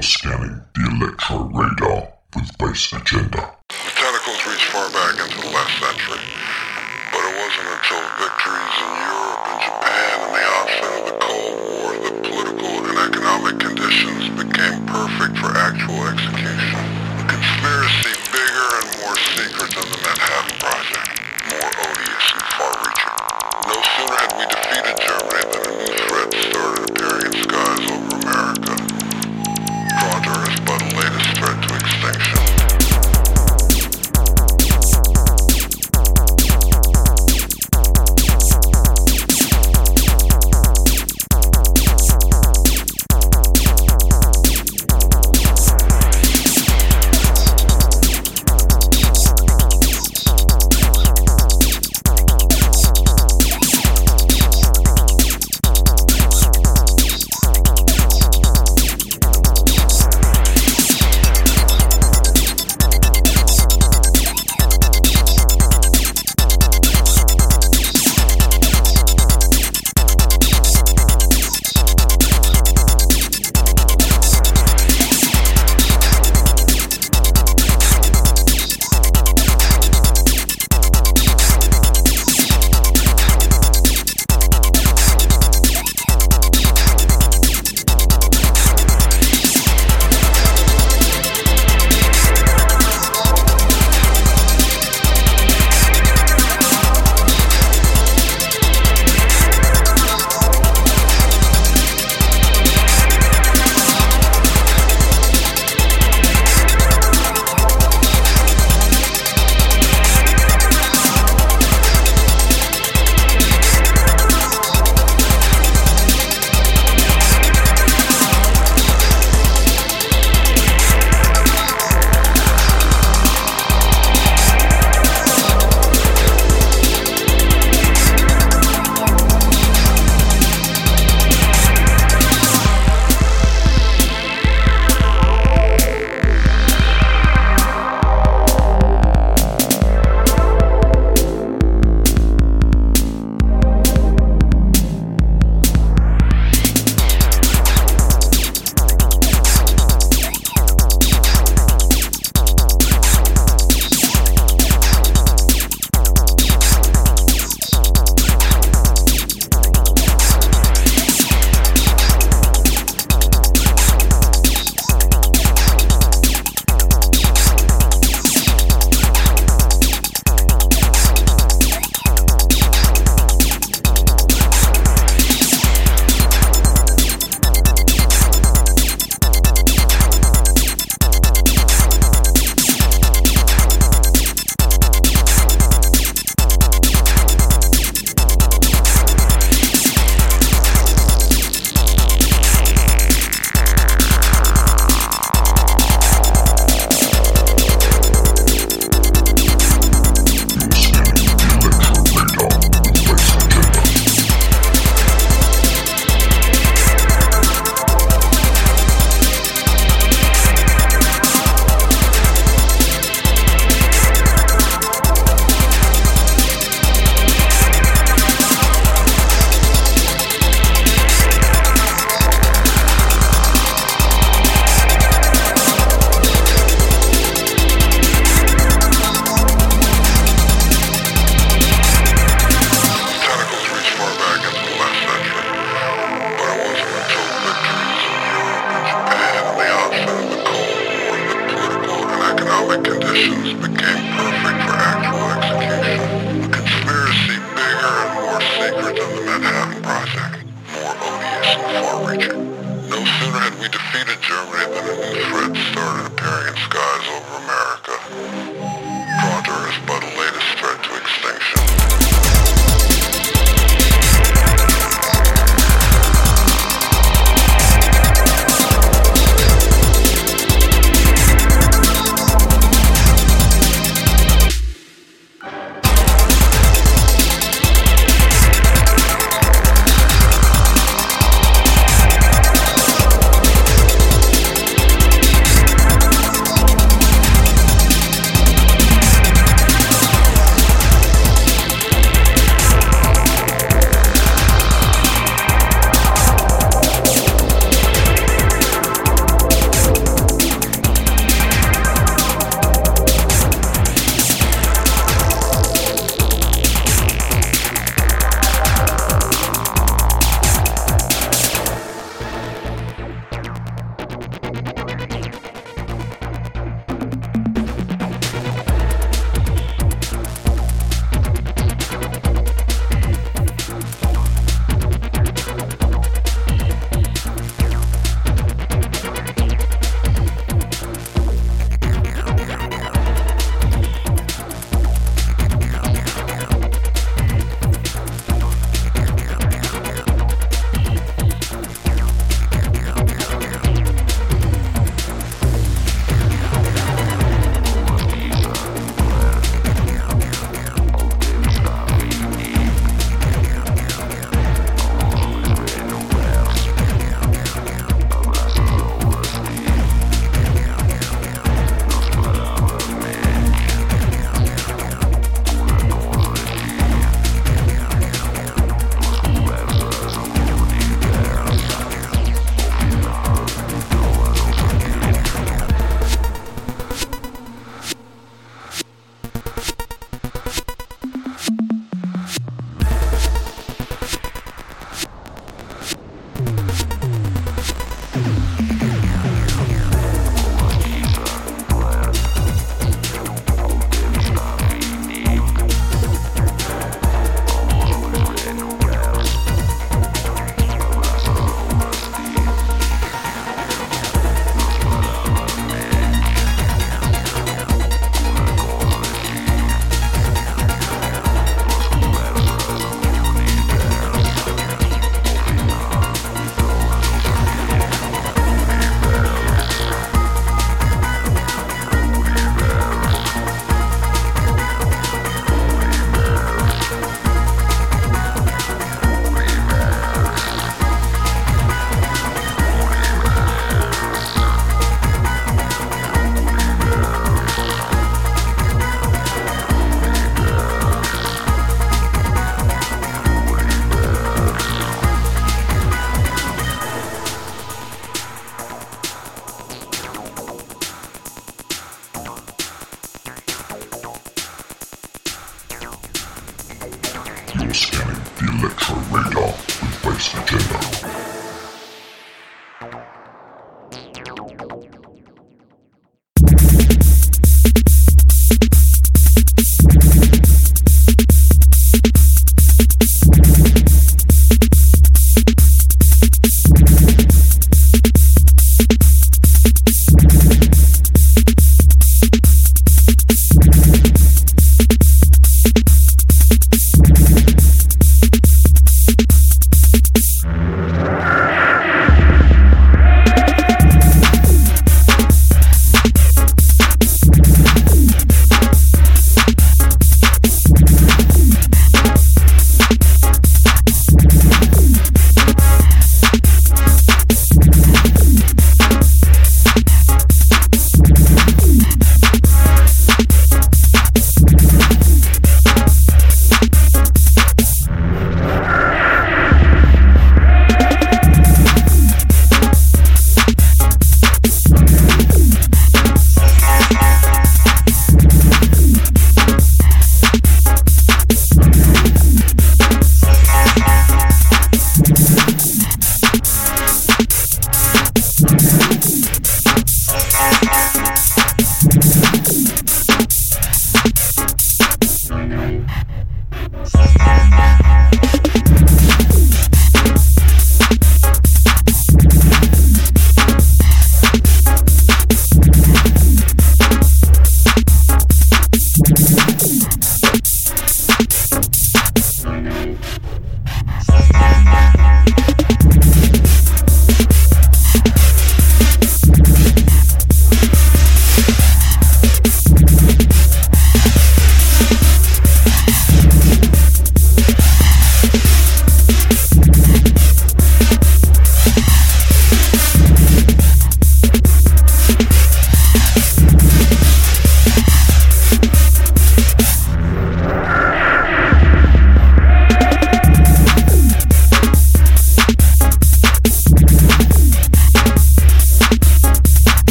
Scanning the electro radar with Bass Agenda. The tentacles reach far back into the last century, but it wasn't until victories in Europe and Japan and the onset of the Cold War that political and economic conditions became perfect for actual execution. A conspiracy bigger and more secret than the Manhattan Project, more odious and far-reaching. No sooner had we defeated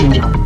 Bass Agenda.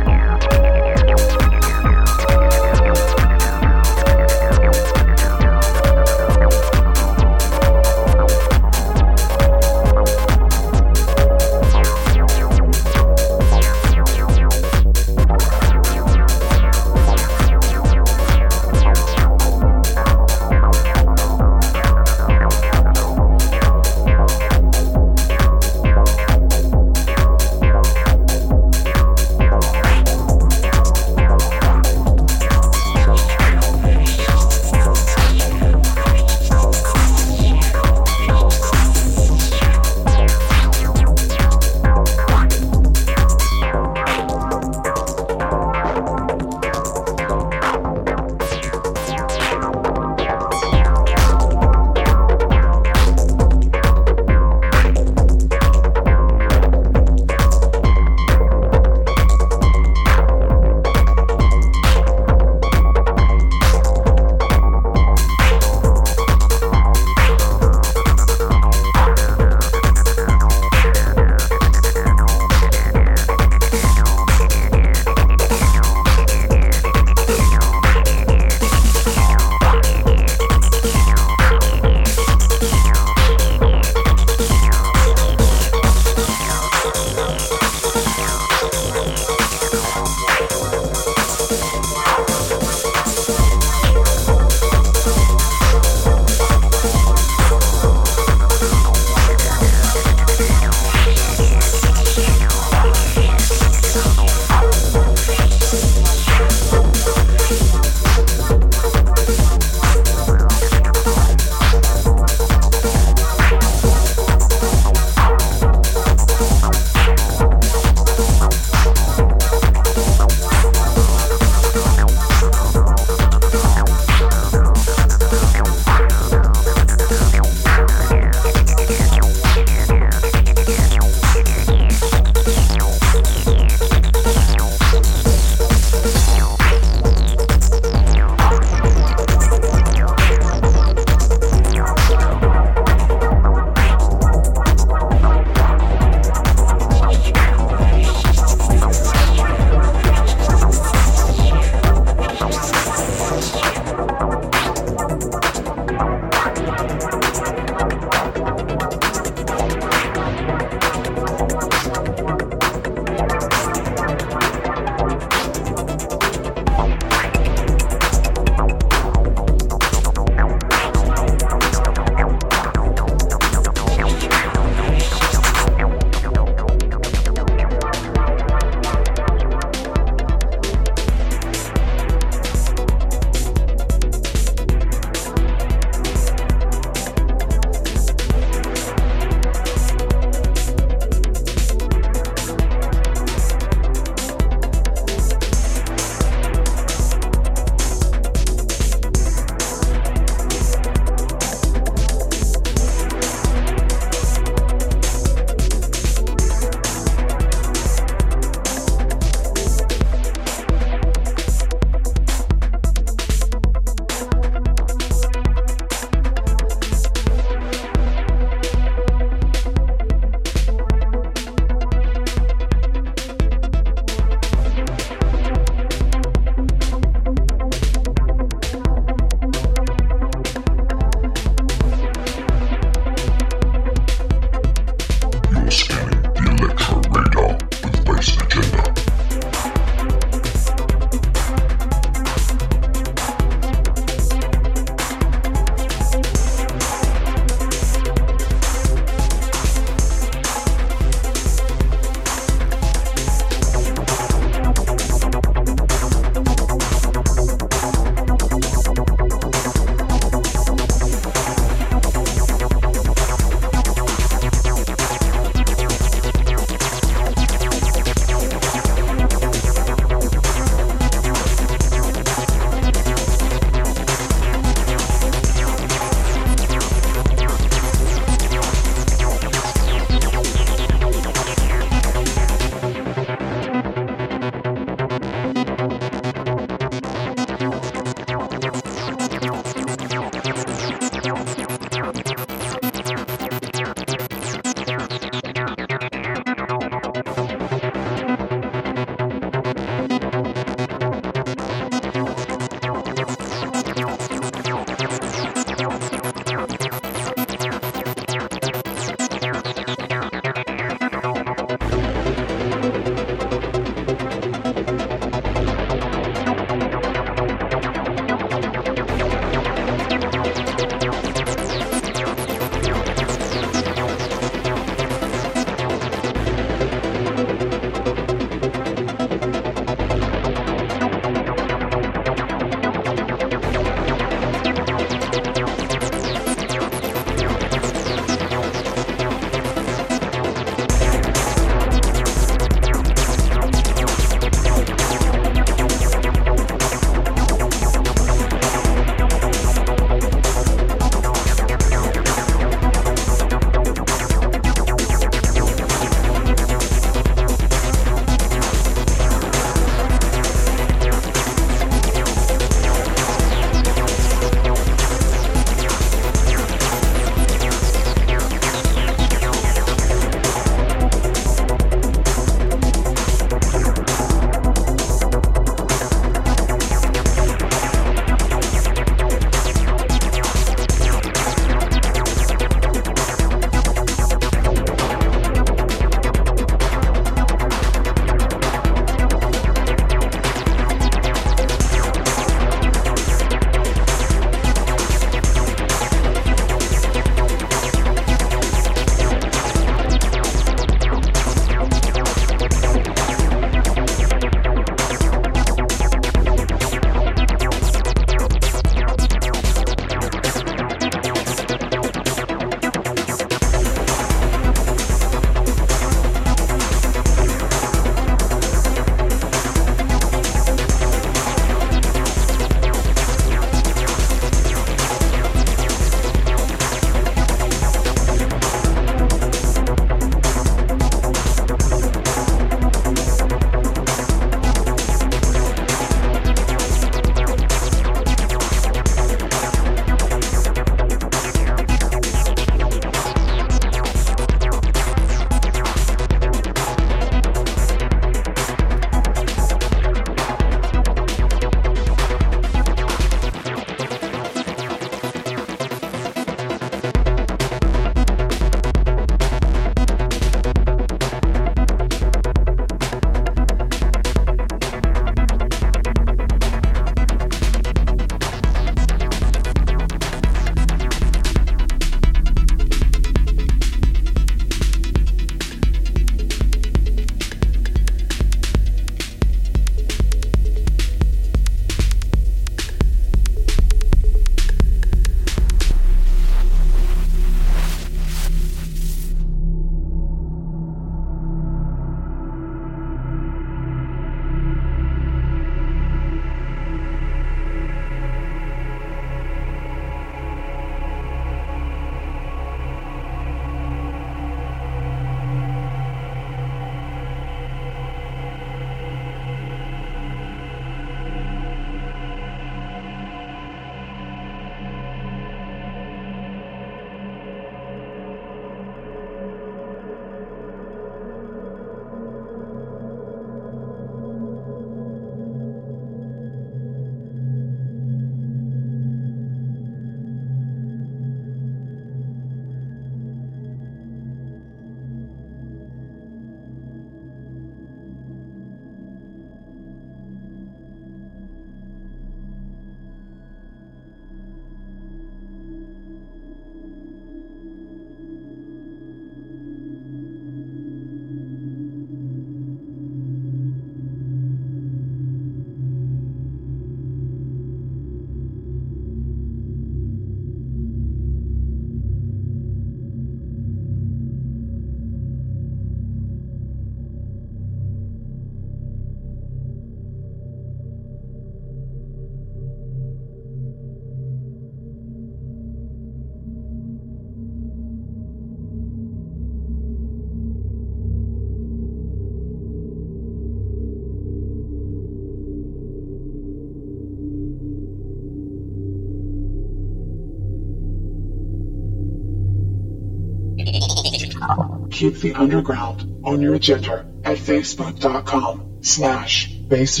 Keep the underground on your agenda at facebook.com slash bass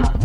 bass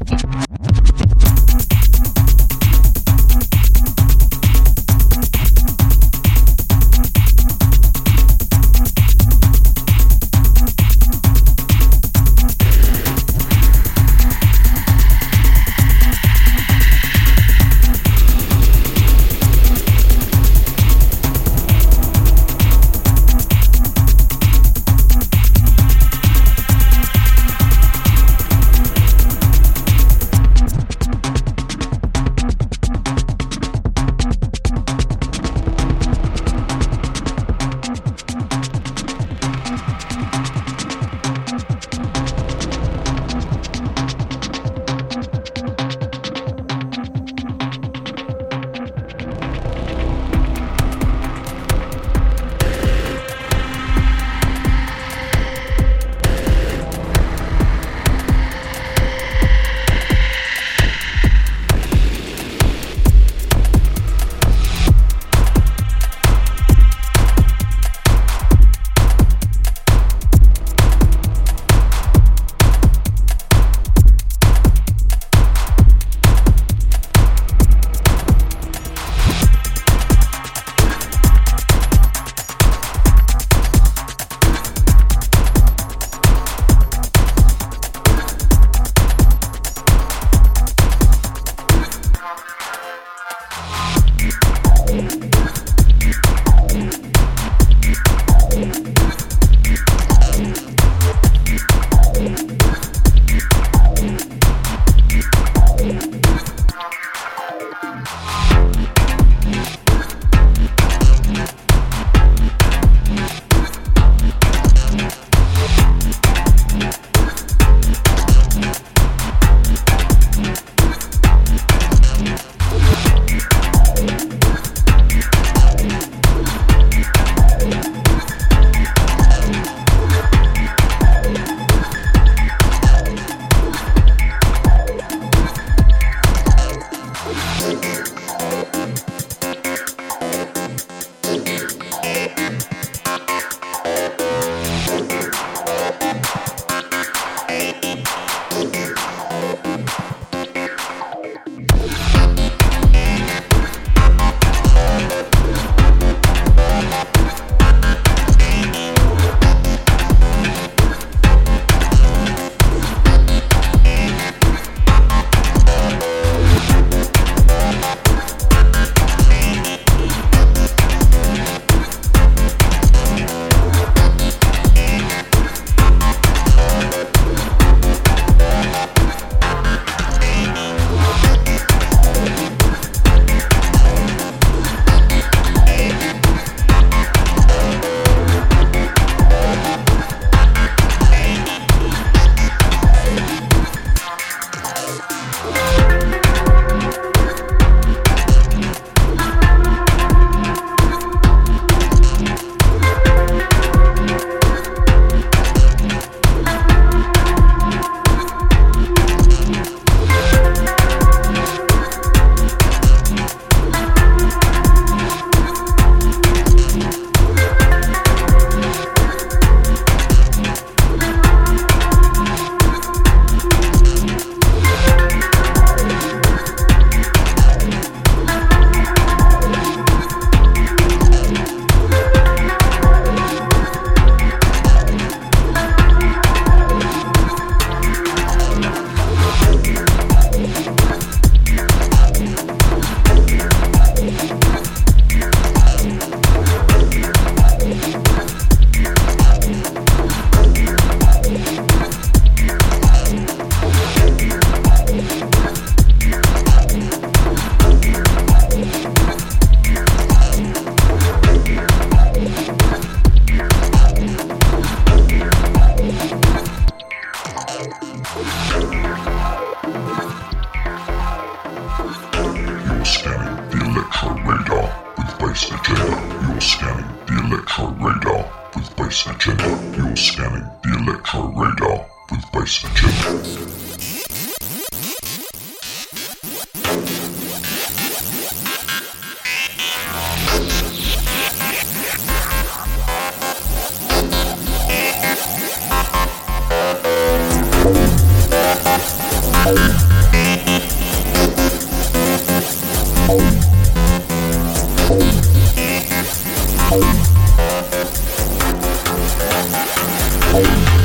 You're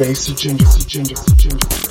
agenda ginger, facebook.com slash